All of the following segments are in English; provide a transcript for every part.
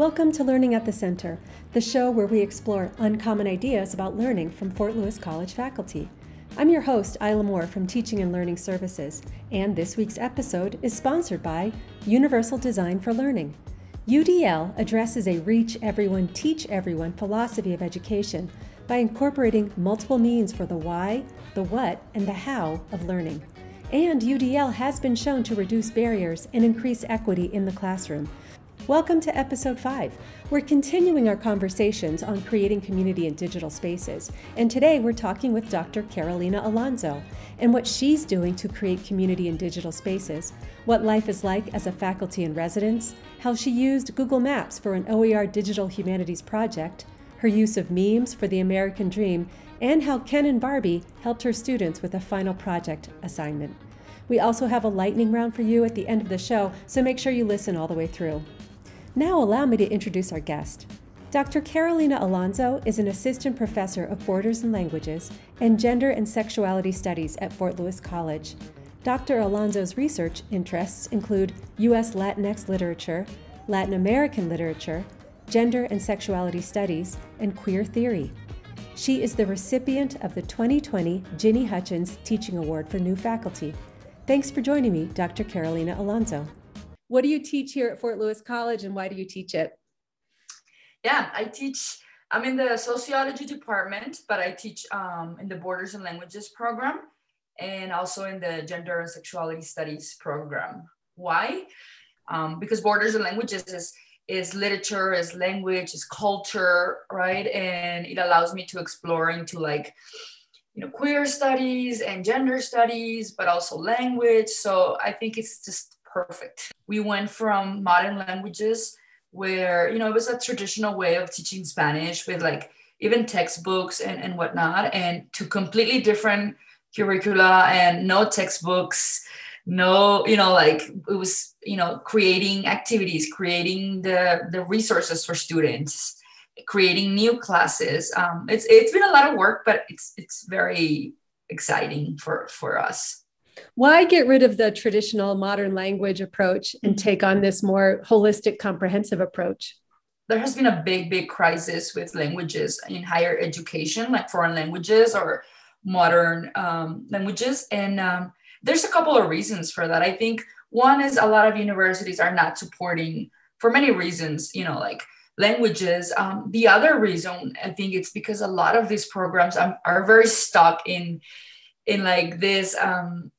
Welcome to Learning at the Center, the show where we explore uncommon ideas about learning from Fort Lewis College faculty. I'm your host, Isla Moore from Teaching and Learning Services, and this week's episode is sponsored by Universal Design for Learning. UDL addresses a reach everyone, teach everyone philosophy of education by incorporating multiple means for the why, the what, and the how of learning. And UDL has been shown to reduce barriers and increase equity in the classroom Welcome to episode 5. We're continuing our conversations on creating community in digital spaces, and today we're talking with Dr. Carolina Alonso and what she's doing to create community in digital spaces, what life is like as a faculty in residence, how she used Google Maps for an OER digital humanities project, her use of memes for the American Dream, and how Ken and Barbie helped her students with a final project assignment. We also have a lightning round for you at the end of the show, so make sure you listen all the way through. Now, allow me to introduce our guest. Dr. Carolina Alonso is an assistant professor of Borders and Languages and Gender and Sexuality Studies at Fort Lewis College. Dr. Alonso's research interests include U.S. Latinx literature, Latin American literature, gender and sexuality studies, and queer theory. She is the recipient of the 2020 Ginny Hutchins Teaching Award for New Faculty. Thanks for joining me, Dr. Carolina Alonso. What do you teach here at Fort Lewis College and why do you teach it? Yeah, I teach, I'm in the sociology department, but I teach um, in the Borders and Languages program and also in the Gender and Sexuality Studies program. Why? Um, because Borders and Languages is is literature, is language, is culture, right? And it allows me to explore into like, you know, queer studies and gender studies, but also language. So I think it's just perfect. We went from modern languages where, you know, it was a traditional way of teaching Spanish with like even textbooks and, and whatnot, and to completely different curricula and no textbooks, no, you know, like it was, you know, creating activities, creating the, the resources for students, creating new classes. Um, it's it's been a lot of work, but it's it's very exciting for for us. Why get rid of the traditional modern language approach and mm-hmm. take on this more holistic, comprehensive approach? There has been a big, big crisis with languages in higher education, like foreign languages or modern um, languages. And um, there's a couple of reasons for that. I think one is a lot of universities are not supporting, for many reasons, you know, like languages. Um, the other reason, I think it's because a lot of these programs are, are very stuck in in like this um,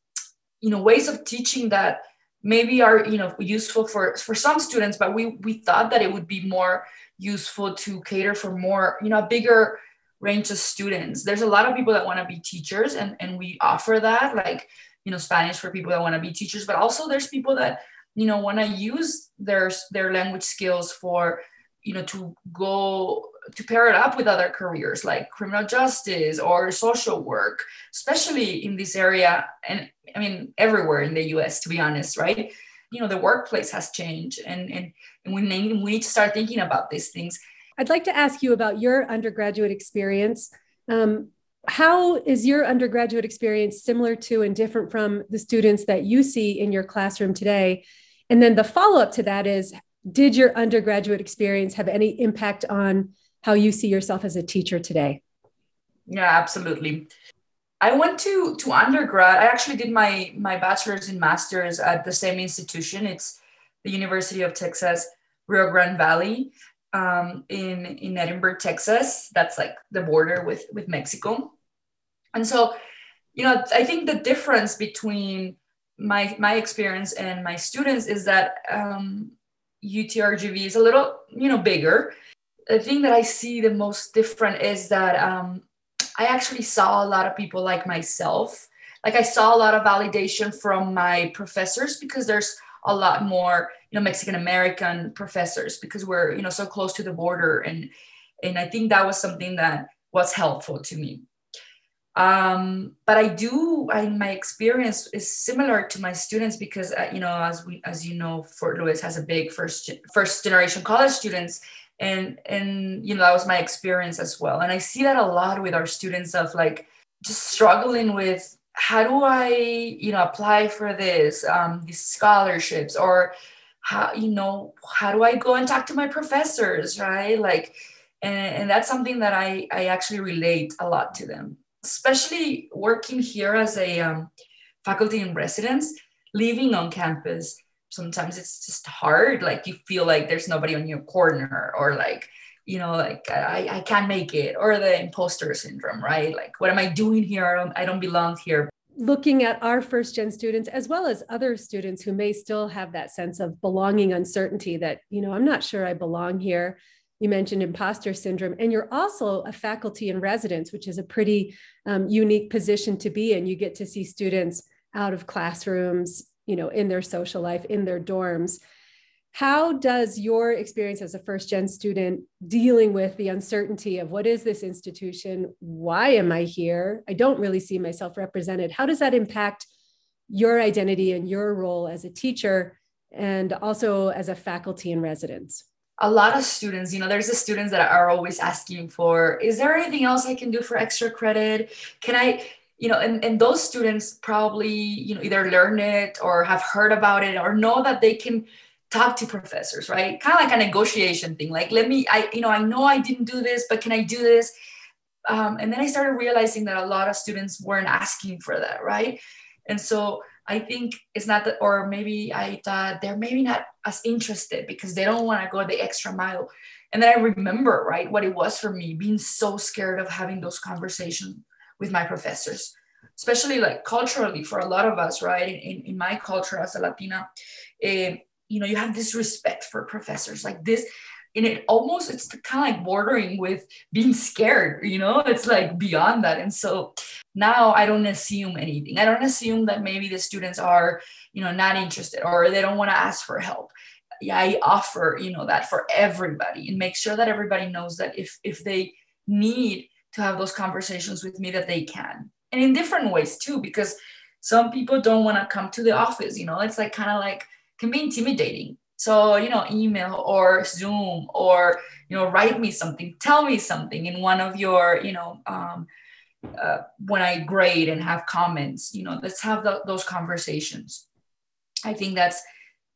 you know ways of teaching that maybe are you know useful for for some students but we we thought that it would be more useful to cater for more you know a bigger range of students. There's a lot of people that want to be teachers and and we offer that like you know spanish for people that want to be teachers but also there's people that you know want to use their their language skills for you know to go to pair it up with other careers like criminal justice or social work especially in this area. And i mean everywhere in the us to be honest right you know the workplace has changed and and, and we, need, we need to start thinking about these things i'd like to ask you about your undergraduate experience um, how is your undergraduate experience similar to and different from the students that you see in your classroom today and then the follow-up to that is did your undergraduate experience have any impact on how you see yourself as a teacher today? Yeah, absolutely. I went to to undergrad. I actually did my my bachelor's and master's at the same institution. It's the University of Texas Rio Grande Valley um, in in Edinburg, Texas. That's like the border with with Mexico. And so, you know, I think the difference between my my experience and my students is that um, UTRGV is a little, you know, bigger. The thing that I see the most different is that um, I actually saw a lot of people like myself. Like I saw a lot of validation from my professors because there's a lot more, you know, Mexican American professors because we're, you know, so close to the border. And and I think that was something that was helpful to me um, but I do, I, my experience is similar to my students because, uh, you know, as we, as you know, Fort Lewis has a big first, first generation college students and, and, you know, that was my experience as well. And I see that a lot with our students of like just struggling with how do I, you know, apply for this, um, these scholarships or, how you know how do i go and talk to my professors right like and, and that's something that i i actually relate a lot to them especially working here as a um, faculty in residence living on campus sometimes it's just hard like you feel like there's nobody on your corner or like you know like i, I can't make it or the imposter syndrome right? Like what am i doing here? I don't, I don't belong here. Looking at our first gen students as well as other students who may still have that sense of belonging uncertainty that you know i'm not sure i belong here. You mentioned imposter syndrome and you're also a faculty in residence which is a pretty um, unique position to be in. You get to see students out of classrooms you know in their social life in their dorms. How does your experience as a first gen student dealing with the uncertainty of what is this institution? Why am i here? I don't really see myself represented. How does that impact your identity and your role as a teacher and also as a faculty in residence a lot of students you know there's the students that are always asking for is there anything else i can do for extra credit? Can i you know and, and those students probably you know either learn it or have heard about it or know that they can talk to professors right? Kind of like a negotiation thing like let me i you know i know i didn't do this but can i do this? Um, and then i started realizing that a lot of students weren't asking for that right? And so i think it's not that or maybe i thought they're maybe not as interested because they don't want to go the extra mile. And then i remember right what it was for me being so scared of having those conversations with my professors especially like culturally for a lot of us right? In, in my culture as a latina uh, you know you have this respect for professors like this and it almost it's kind of like bordering with being scared you know? It's like beyond that and so now i don't assume anything. I don't assume that maybe the students are you know not interested or they don't want to ask for help. Yeah i offer you know that for everybody and make sure that everybody knows that if if they need to have those conversations with me that they can. And in different ways too because some people don't want to come to the office you know? It's like kind of like can be intimidating. So you know email or zoom or you know write me something tell me something in one of your you know um, uh, when i grade and have comments you know? Let's have the, those conversations. I think that's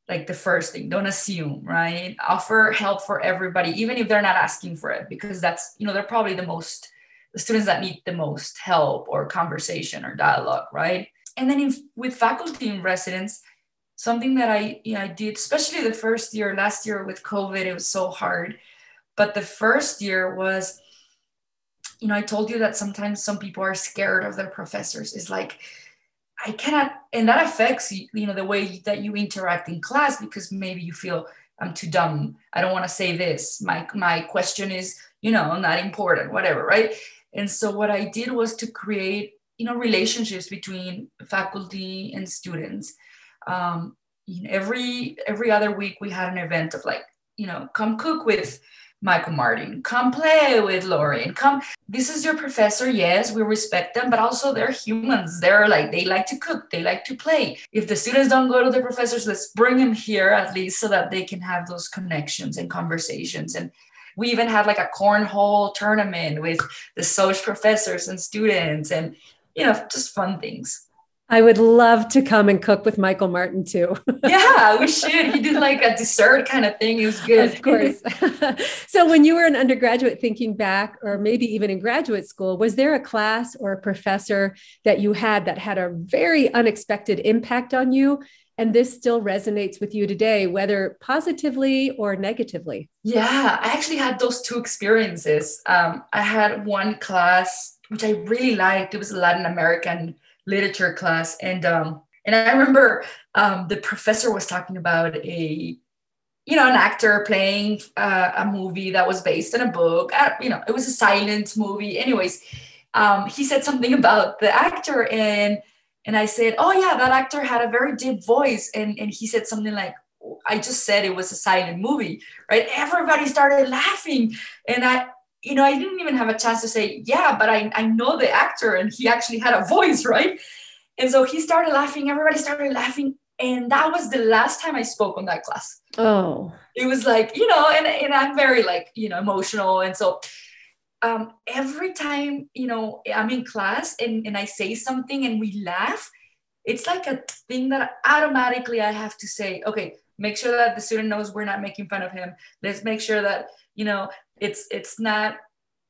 like the first thing. Don't assume right? Offer help for everybody even if they're not asking for it because that's you know they're probably the most the students that need the most help or conversation or dialogue, right? And then in, with faculty and residents, something that I, you know, I did, especially the first year, last year with COVID, it was so hard. But the first year was, you know, I told you that sometimes some people are scared of their professors. It's like, I cannot, and that affects you know the way that you interact in class because maybe you feel I'm too dumb. I don't want to say this. My my question is, you know, not important, whatever, right? And so what I did was to create, you know, relationships between faculty and students. Um, you know, every every other week we had an event of like, you know, come cook with Michael Martin, come play with Lauren, come. This is your professor. Yes, we respect them, but also they're humans. They're like, they like to cook, they like to play. If the students don't go to the professors, let's bring them here at least so that they can have those connections and conversations. And we even had like a cornhole tournament with the social professors and students and you know just fun things I would love to come and cook with Michael Martin too. yeah, we should. He did like a dessert kind of thing. It was good. Of course. so, when you were an undergraduate thinking back, or maybe even in graduate school, was there a class or a professor that you had that had a very unexpected impact on you and this still resonates with you today, whether positively or negatively? Yeah, I actually had those two experiences. Um, I had one class which I really liked. It was a Latin American literature class, and um, and I remember um, the professor was talking about a you know an actor playing uh, a movie that was based on a book. Uh, you know, it was a silent movie. Anyways, um, he said something about the actor and and I said, Oh, yeah, that actor had a very deep voice. And, and he said something like, I just said it was a silent movie, right? Everybody started laughing. And I, you know, I didn't even have a chance to say, Yeah, but I, I know the actor and he actually had a voice, right? And so he started laughing, everybody started laughing. And that was the last time I spoke on that class. Oh. It was like, you know, and, and I'm very like, you know, emotional. And so um, every time you know i'm in class and, and i say something and we laugh it's like a thing that automatically i have to say okay make sure that the student knows we're not making fun of him let's make sure that you know it's it's not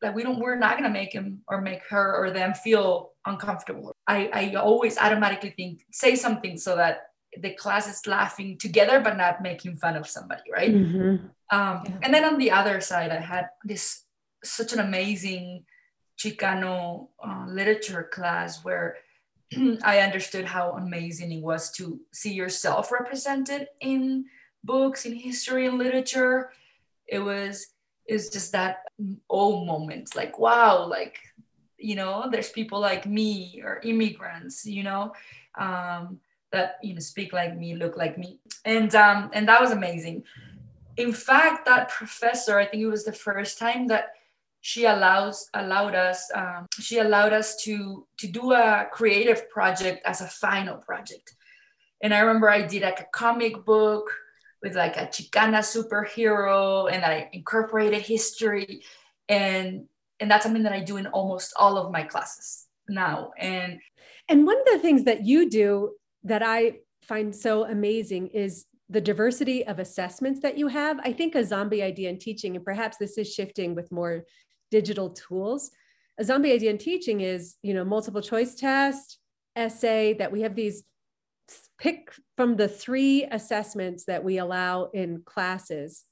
that we don't we're not going to make him or make her or them feel uncomfortable i i always automatically think say something so that the class is laughing together but not making fun of somebody right mm-hmm. um, yeah. and then on the other side i had this such an amazing chicano uh, literature class where I understood how amazing it was to see yourself represented in books, in history and literature. It was it's just that oh moment, like wow, like you know, there's people like me or immigrants, you know, um, that you know speak like me, look like me, and um, and that was amazing. In fact, that professor, I think it was the first time that she allows allowed us um, she allowed us to to do a creative project as a final project. And i remember i did like a comic book with like a chicana superhero and i incorporated history and and that's something that i do in almost all of my classes now. And and one of the things that you do that i find so amazing is the diversity of assessments that you have. I think a zombie idea in teaching and perhaps this is shifting with more digital tools. A zombie idea in teaching is, you know, multiple choice test, essay, that we have these pick from the three assessments that we allow in classes.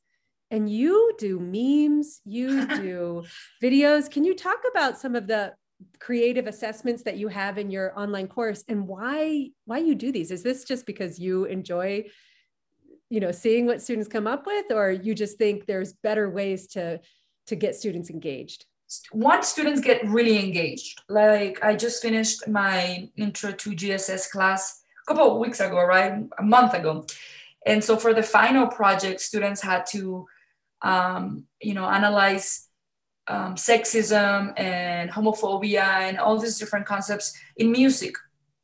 And you do memes, you do videos. Can you talk about some of the creative assessments that you have in your online course and why why you do these? Is this just because you enjoy you know seeing what students come up with or you just think there's better ways to to get students engaged? Once students get really engaged, like I just finished my intro to GSS class a couple of weeks ago, right? A month ago. And so for the final project, students had to, um, you know, analyze um, sexism and homophobia and all these different concepts in music.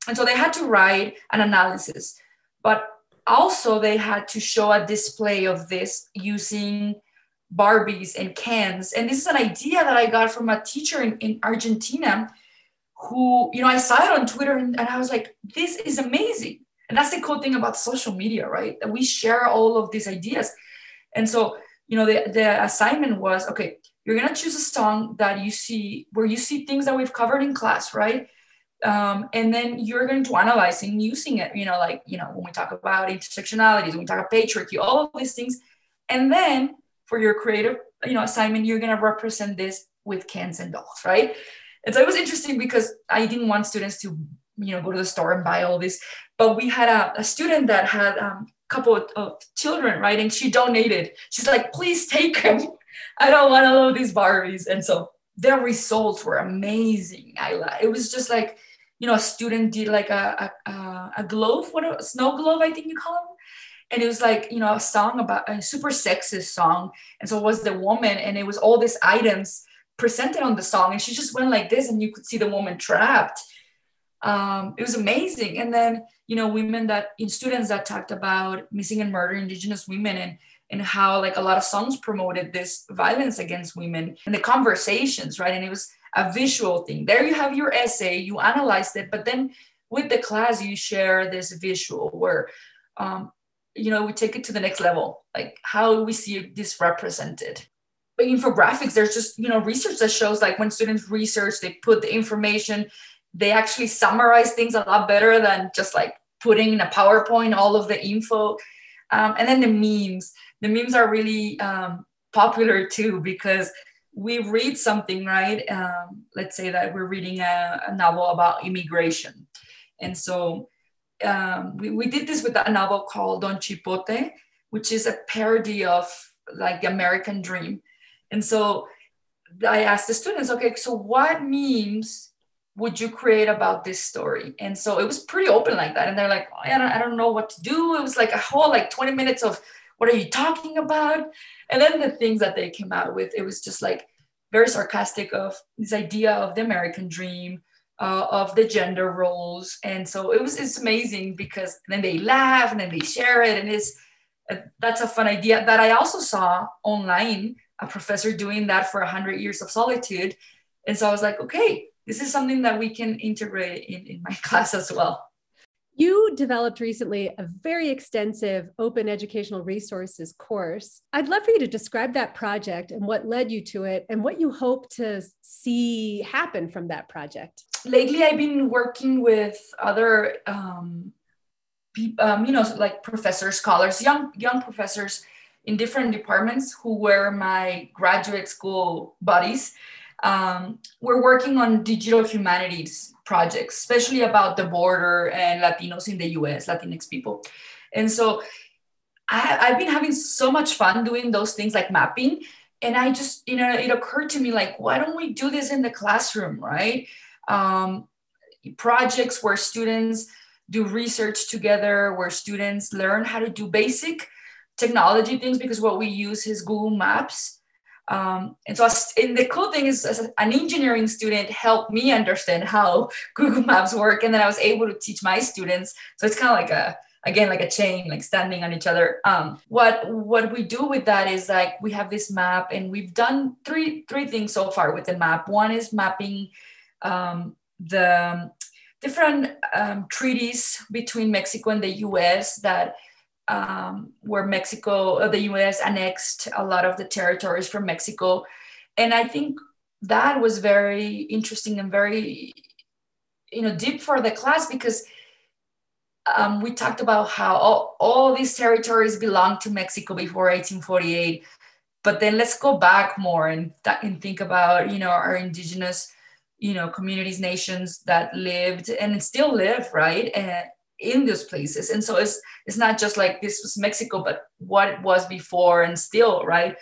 And so they had to write an analysis, but also they had to show a display of this using Barbies and Kens. And this is an idea that I got from a teacher in, in Argentina who, you know, I saw it on Twitter and, and I was like, this is amazing. And that's the cool thing about social media, right? That we share all of these ideas. And so, you know, the, the assignment was okay, you're going to choose a song that you see where you see things that we've covered in class, right? Um, and then you're going to analyze and using it, you know, like, you know, when we talk about intersectionalities, when we talk about patriarchy, all of these things. And then for your creative you know assignment you're going to represent this with Kens and dolls right? And so it was interesting because i didn't want students to you know go to the store and buy all this but we had a, a student that had um, a couple of, of children right? And she donated. She's like please take them. I don't want all of these barbies. And so their results were amazing. I it was just like you know a student did like a a, a glove what a snow glove i think you call them and it was like you know a song about a super sexist song. And so it was the woman and it was all these items presented on the song. And she just went like this and you could see the woman trapped. Um, it was amazing. And then you know women that in students that talked about missing and murder indigenous women and and how like a lot of songs promoted this violence against women and the conversations right? And it was a visual thing. There you have your essay. You analyzed it but then with the class you share this visual where um, you know we take it to the next level. Like how we see this represented? But infographics there's just you know research that shows like when students research they put the information they actually summarize things a lot better than just like putting in a powerpoint all of the info. Um, and then the memes. The memes are really um, popular too because we read something right? Um, let's say that we're reading a, a novel about immigration. And so um, we, we did this with a novel called Don Chipote, which is a parody of like the American dream. And so I asked the students, okay, so what memes would you create about this story? And so it was pretty open like that. And they're like, oh, I, don't, I don't know what to do. It was like a whole like 20 minutes of what are you talking about? And then the things that they came out with, it was just like very sarcastic of this idea of the American dream, uh, of the gender roles. And so it was it's amazing because then they laugh and then they share it. And it's uh, that's a fun idea. That i also saw online a professor doing that for 100 years of solitude. And so i was like okay this is something that we can integrate in, in my class as well. You developed recently a very extensive open educational resources course. I'd love for you to describe that project and what led you to it and what you hope to see happen from that project. Lately, I've been working with other, um, um, you know, like professors, scholars, young young professors in different departments who were my graduate school buddies. Um, we're working on digital humanities projects, especially about the border and Latinos in the US, Latinx people. And so I, have been having so much fun doing those things like mapping. And I just, you know, it occurred to me like, why don't we do this in the classroom, right? Um, projects where students do research together, where students learn how to do basic technology things because what we use is Google Maps. Um, and so, and the cool thing is, as an engineering student helped me understand how Google Maps work, and then I was able to teach my students. So it's kind of like a again like a chain like standing on each other. Um, what what we do with that is like we have this map and we've done three three things so far with the map. One is mapping um, the different um, treaties between mexico and the us that um, where Mexico, the US annexed a lot of the territories from Mexico. And I think that was very interesting and very, you know, deep for the class because um, we talked about how all, all these territories belonged to Mexico before 1848. But then let's go back more and, th- and think about, you know, our indigenous, you know, communities, nations that lived and still live, right? And, in those places and so it's it's not just like this was mexico but what it was before and still right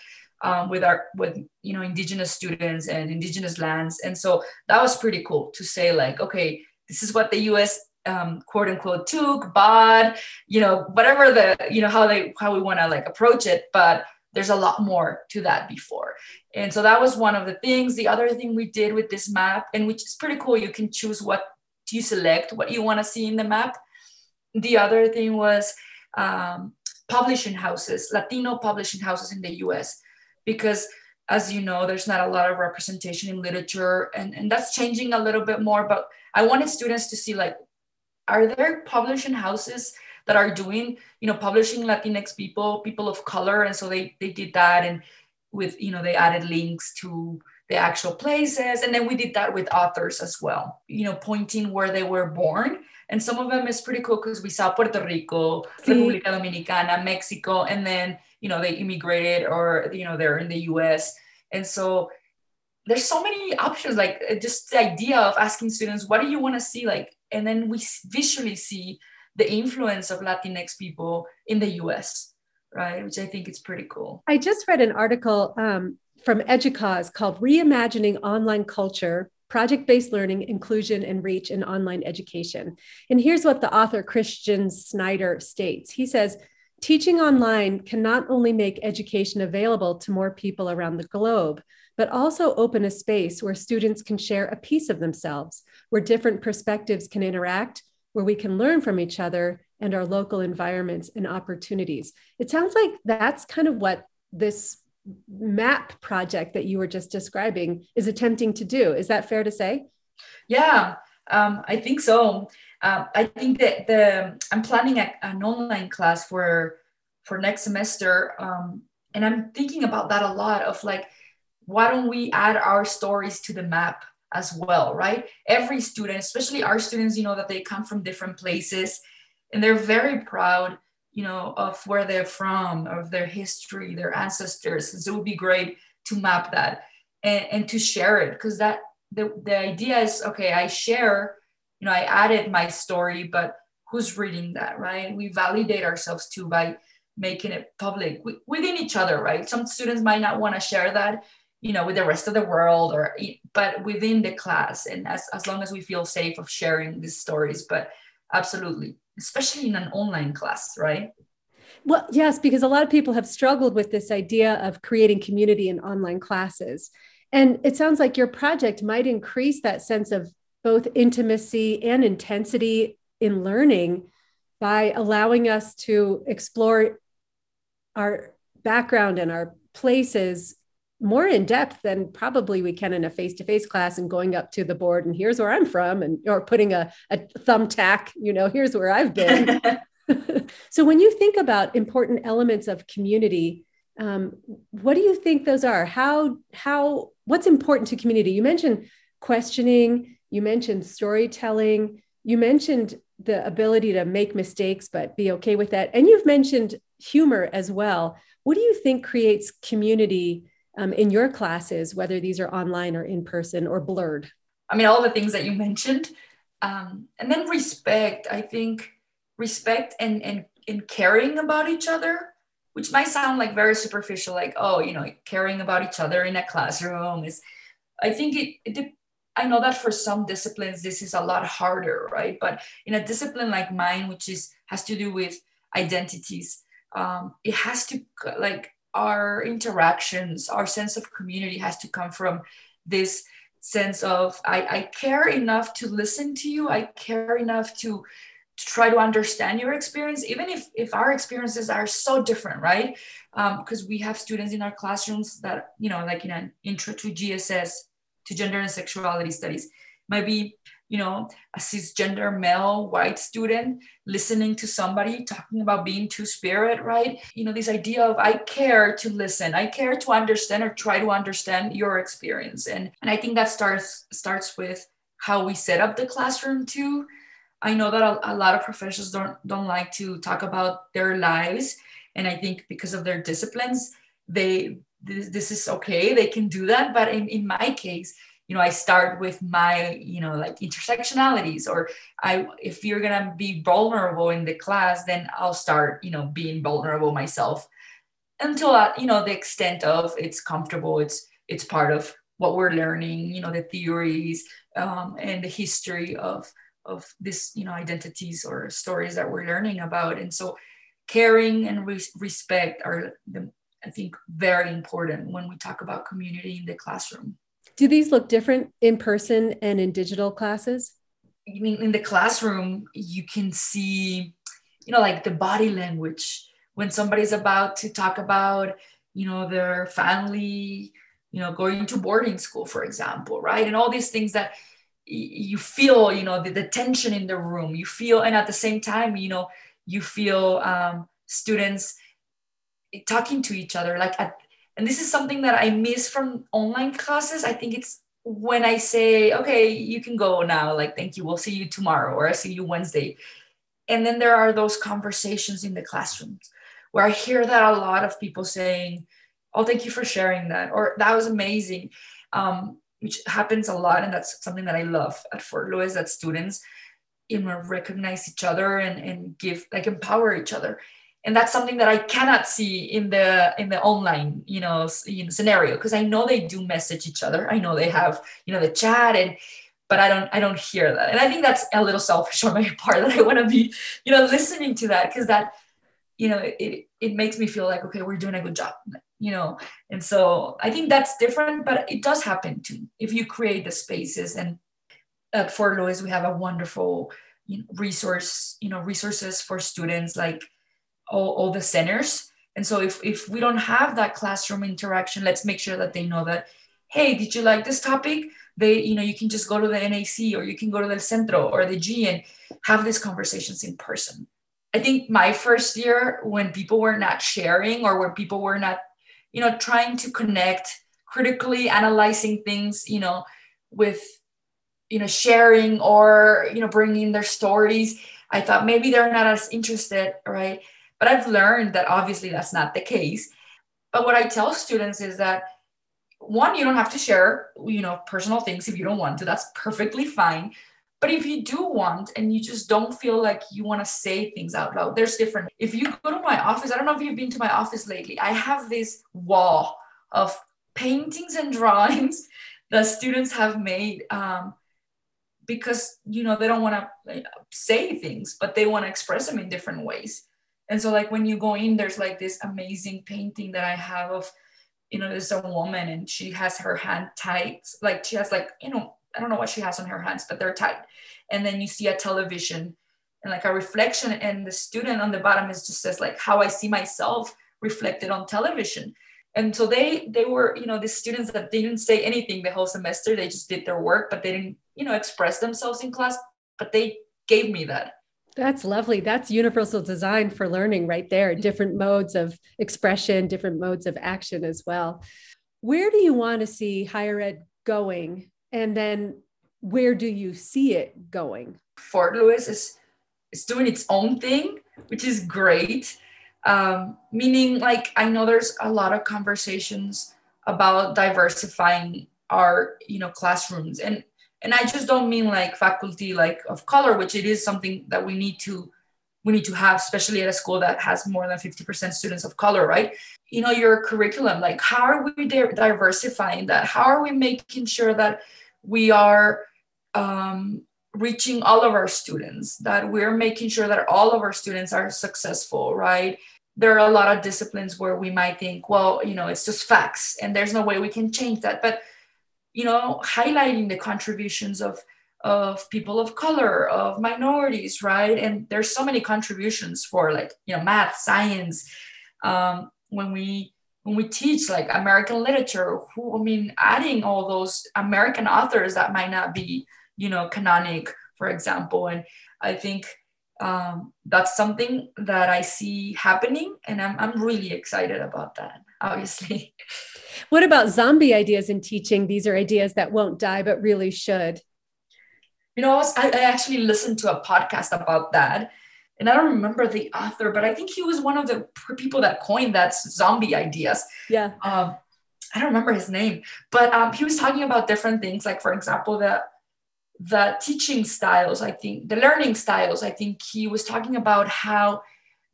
um, with our with you know indigenous students and indigenous lands and so that was pretty cool to say like okay this is what the us um, quote unquote took bought you know whatever the you know how they how we want to like approach it but there's a lot more to that before and so that was one of the things the other thing we did with this map and which is pretty cool you can choose what you select what you want to see in the map the other thing was um, publishing houses, Latino publishing houses in the US, because as you know, there's not a lot of representation in literature, and, and that's changing a little bit more. But I wanted students to see like, are there publishing houses that are doing, you know, publishing Latinx people, people of color, and so they they did that, and with you know they added links to the actual places, and then we did that with authors as well, you know, pointing where they were born and some of them is pretty cool because we saw Puerto Rico, sí. República Dominicana, Mexico, and then you know they immigrated or you know they're in the U.S. And so there's so many options. Like uh, just the idea of asking students, what do you want to see? Like, and then we visually see the influence of Latinx people in the U.S. Right, which I think is pretty cool. I just read an article um, from EDUCAUSE called Reimagining Online Culture project based learning, inclusion, and reach in online education. And here's what the author Christian Snyder states He says, Teaching online can not only make education available to more people around the globe, but also open a space where students can share a piece of themselves, where different perspectives can interact, where we can learn from each other and our local environments and opportunities. It sounds like that's kind of what this map project that you were just describing is attempting to do. Is that fair to say? Yeah, um, I think so. Uh, I think that the I'm planning a, an online class for for next semester, um, and I'm thinking about that a lot. Of like, why don't we add our stories to the map as well, right? Every student, especially our students, you know that they come from different places, and they're very proud you know, of where they're from, of their history, their ancestors. So it would be great to map that and, and to share it because that the, the idea is okay, I share, you know, I added my story, but who's reading that, right? We validate ourselves too by making it public within each other, right? Some students might not want to share that, you know, with the rest of the world or, but within the class. And as, as long as we feel safe of sharing these stories, but absolutely especially in an online class, right? Well, yes, because a lot of people have struggled with this idea of creating community in online classes. And it sounds like your project might increase that sense of both intimacy and intensity in learning by allowing us to explore our background and our places more in depth than probably we can in a face-to-face class and going up to the board and here's where i'm from and or putting a, a thumbtack you know here's where i've been. So when you think about important elements of community um, what do you think those are? How how what's important to community? You mentioned questioning you mentioned storytelling you mentioned the ability to make mistakes but be okay with that and you've mentioned humor as well. What do you think creates community um, in your classes whether these are online or in person or blurred i mean all the things that you mentioned um, and then respect i think respect and, and and caring about each other which might sound like very superficial like oh you know caring about each other in a classroom is i think it, it I know that for some disciplines this is a lot harder, right? But in a discipline like mine, which is has to do with identities, um, it has to like our interactions, our sense of community has to come from this sense of I, I care enough to listen to you. I care enough to, to try to understand your experience, even if if our experiences are so different, right? Because um, we have students in our classrooms that you know, like in an intro to GSS to gender and sexuality studies might be you know a cisgender male white student listening to somebody talking about being two-spirit right? You know this idea of i care to listen. I care to understand or try to understand your experience. And and i think that starts starts with how we set up the classroom too. I know that a, a lot of professors don't don't like to talk about their lives. And i think because of their disciplines they this, this is okay. They can do that. But in, in my case you know i start with my you know like intersectionalities or i if you're gonna be vulnerable in the class then i'll start you know being vulnerable myself until uh, you know the extent of it's comfortable it's it's part of what we're learning you know the theories um, and the history of of this you know identities or stories that we're learning about and so caring and re- respect are the I think, very important when we talk about community in the classroom. Do these look different in person and in digital classes? I mean, in the classroom, you can see, you know, like the body language when somebody's about to talk about, you know, their family, you know, going to boarding school, for example, right? And all these things that you feel, you know, the, the tension in the room, you feel, and at the same time, you know, you feel um, students talking to each other like at, and this is something that i miss from online classes. I think it's when i say okay you can go now. Like thank you. We'll see you tomorrow or i see you wednesday. And then there are those conversations in the classrooms where i hear that a lot of people saying oh thank you for sharing that or that was amazing um, which happens a lot and that's something that i love at fort lewis that students you know recognize each other and, and give like empower each other and that's something that i cannot see in the in the online you know, scenario because i know they do message each other. I know they have you know the chat and but i don't i don't hear that. And i think that's a little selfish on my part that i want to be you know listening to that because that you know it it makes me feel like okay we're doing a good job you know? And so i think that's different but it does happen too. If you create the spaces and uh, at fort lewis we have a wonderful you know, resource you know resources for students like all, all the centers. And so if, if we don't have that classroom interaction let's make sure that they know that hey did you like this topic? They you know you can just go to the nac or you can go to the centro or the g and have these conversations in person. I think my first year when people were not sharing or when people were not you know trying to connect critically analyzing things you know with you know sharing or you know bringing their stories i thought maybe they're not as interested right but I've learned that obviously that's not the case. But what I tell students is that one, you don't have to share, you know, personal things if you don't want to. That's perfectly fine. But if you do want and you just don't feel like you want to say things out loud, there's different. If you go to my office, I don't know if you've been to my office lately. I have this wall of paintings and drawings that students have made um, because you know they don't want to say things, but they want to express them in different ways. And so like when you go in, there's like this amazing painting that I have of, you know, there's a woman and she has her hand tight. Like she has like, you know, I don't know what she has on her hands, but they're tight. And then you see a television and like a reflection. And the student on the bottom is just says like how I see myself reflected on television. and so they they were you know the students that didn't say anything the whole semester they just did their work but they didn't you know express themselves in class but they gave me that that's lovely. That's universal design for learning right there. Different modes of expression different modes of action as well. Where do you want to see higher ed going? And then where do you see it going? Fort lewis is is doing its own thing which is great. Um, meaning like i know there's a lot of conversations about diversifying our you know classrooms. And and i just don't mean like faculty like of color which it is something that we need to we need to have especially at a school that has more than 50% students of color right? You know your curriculum like how are we diversifying that? How are we making sure that we are um, reaching all of our students that we're making sure that all of our students are successful right? There are a lot of disciplines where we might think well you know it's just facts and there's no way we can change that. But you know highlighting the contributions of of people of color of minorities right? And there's so many contributions for like you know math science um, when we when we teach like american literature who i mean adding all those american authors that might not be you know canonic for example. And i think um, that's something that i see happening and I'm, I'm really excited about that obviously what about zombie ideas in teaching these are ideas that won't die but really should you know I, was, I, I actually listened to a podcast about that and I don't remember the author, but I think he was one of the people that coined that zombie ideas. Yeah. Um, I don't remember his name, but um, he was talking about different things, like for example, the the teaching styles. I think the learning styles. I think he was talking about how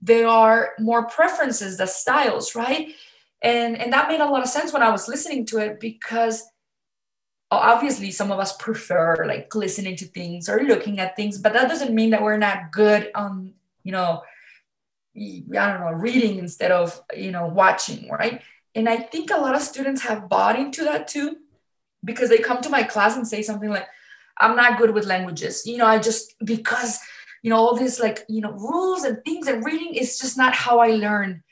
there are more preferences the styles, right? And and that made a lot of sense when I was listening to it because obviously some of us prefer like listening to things or looking at things but that doesn't mean that we're not good on you know i don't know reading instead of you know watching right? And i think a lot of students have bought into that too because they come to my class and say something like i'm not good with languages. You know i just because you know all these like you know rules and things and reading is just not how i learn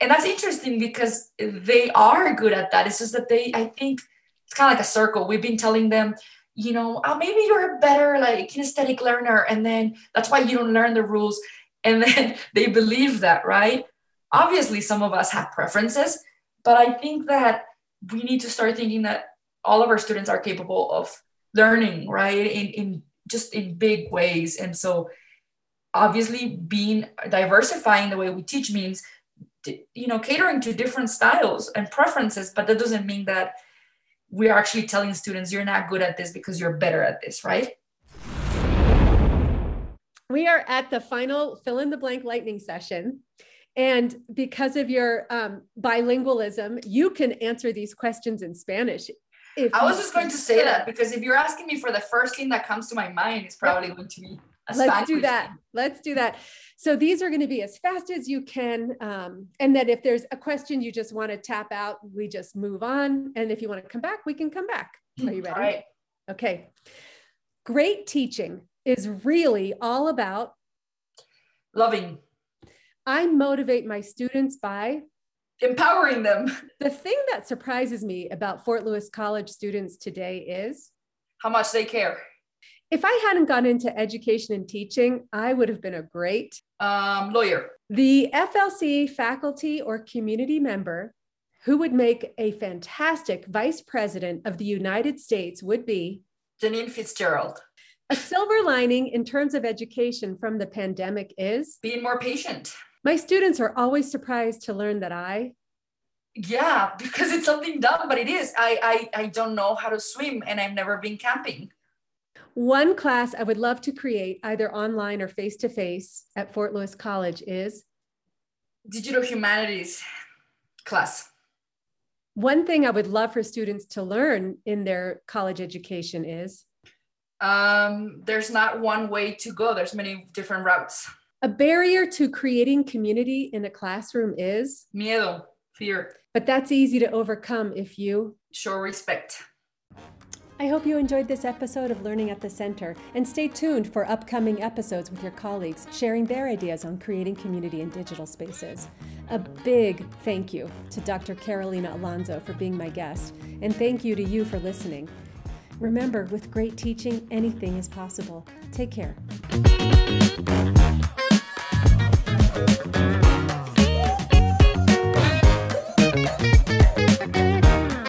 and that's interesting because they are good at that it's just that they i think it's kind of like a circle. We've been telling them, you know, oh, maybe you're a better like kinesthetic learner, and then that's why you don't learn the rules. And then they believe that, right? Obviously, some of us have preferences, but I think that we need to start thinking that all of our students are capable of learning, right? In in just in big ways. And so obviously being diversifying the way we teach means you know catering to different styles and preferences but that doesn't mean that we are actually telling students you're not good at this because you're better at this, right? We are at the final fill in the blank lightning session. And because of your um, bilingualism, you can answer these questions in Spanish. I was just going to say that because if you're asking me for the first thing that comes to my mind, is probably going to be Let's do that. Let's do that. So these are going to be as fast as you can. Um, and that if there's a question you just want to tap out, we just move on. And if you want to come back, we can come back. Are you ready? All right. Okay. Great teaching is really all about loving. I motivate my students by empowering them. The thing that surprises me about Fort Lewis College students today is how much they care if I hadn't gone into education and teaching, I would have been a great um, lawyer. The FLC faculty or community member who would make a fantastic vice president of the United States would be Janine Fitzgerald. A silver lining in terms of education from the pandemic is being more patient. My students are always surprised to learn that I yeah, because it's something dumb, but it is. I, I I don't know how to swim and I've never been camping. One class I would love to create, either online or face to face at Fort Lewis College, is Digital Humanities class. One thing I would love for students to learn in their college education is um, there's not one way to go, there's many different routes. A barrier to creating community in a classroom is miedo, fear. But that's easy to overcome if you show respect. I hope you enjoyed this episode of Learning at the Center and stay tuned for upcoming episodes with your colleagues sharing their ideas on creating community in digital spaces. A big thank you to Dr. Carolina Alonso for being my guest, and thank you to you for listening. Remember, with great teaching, anything is possible. Take care.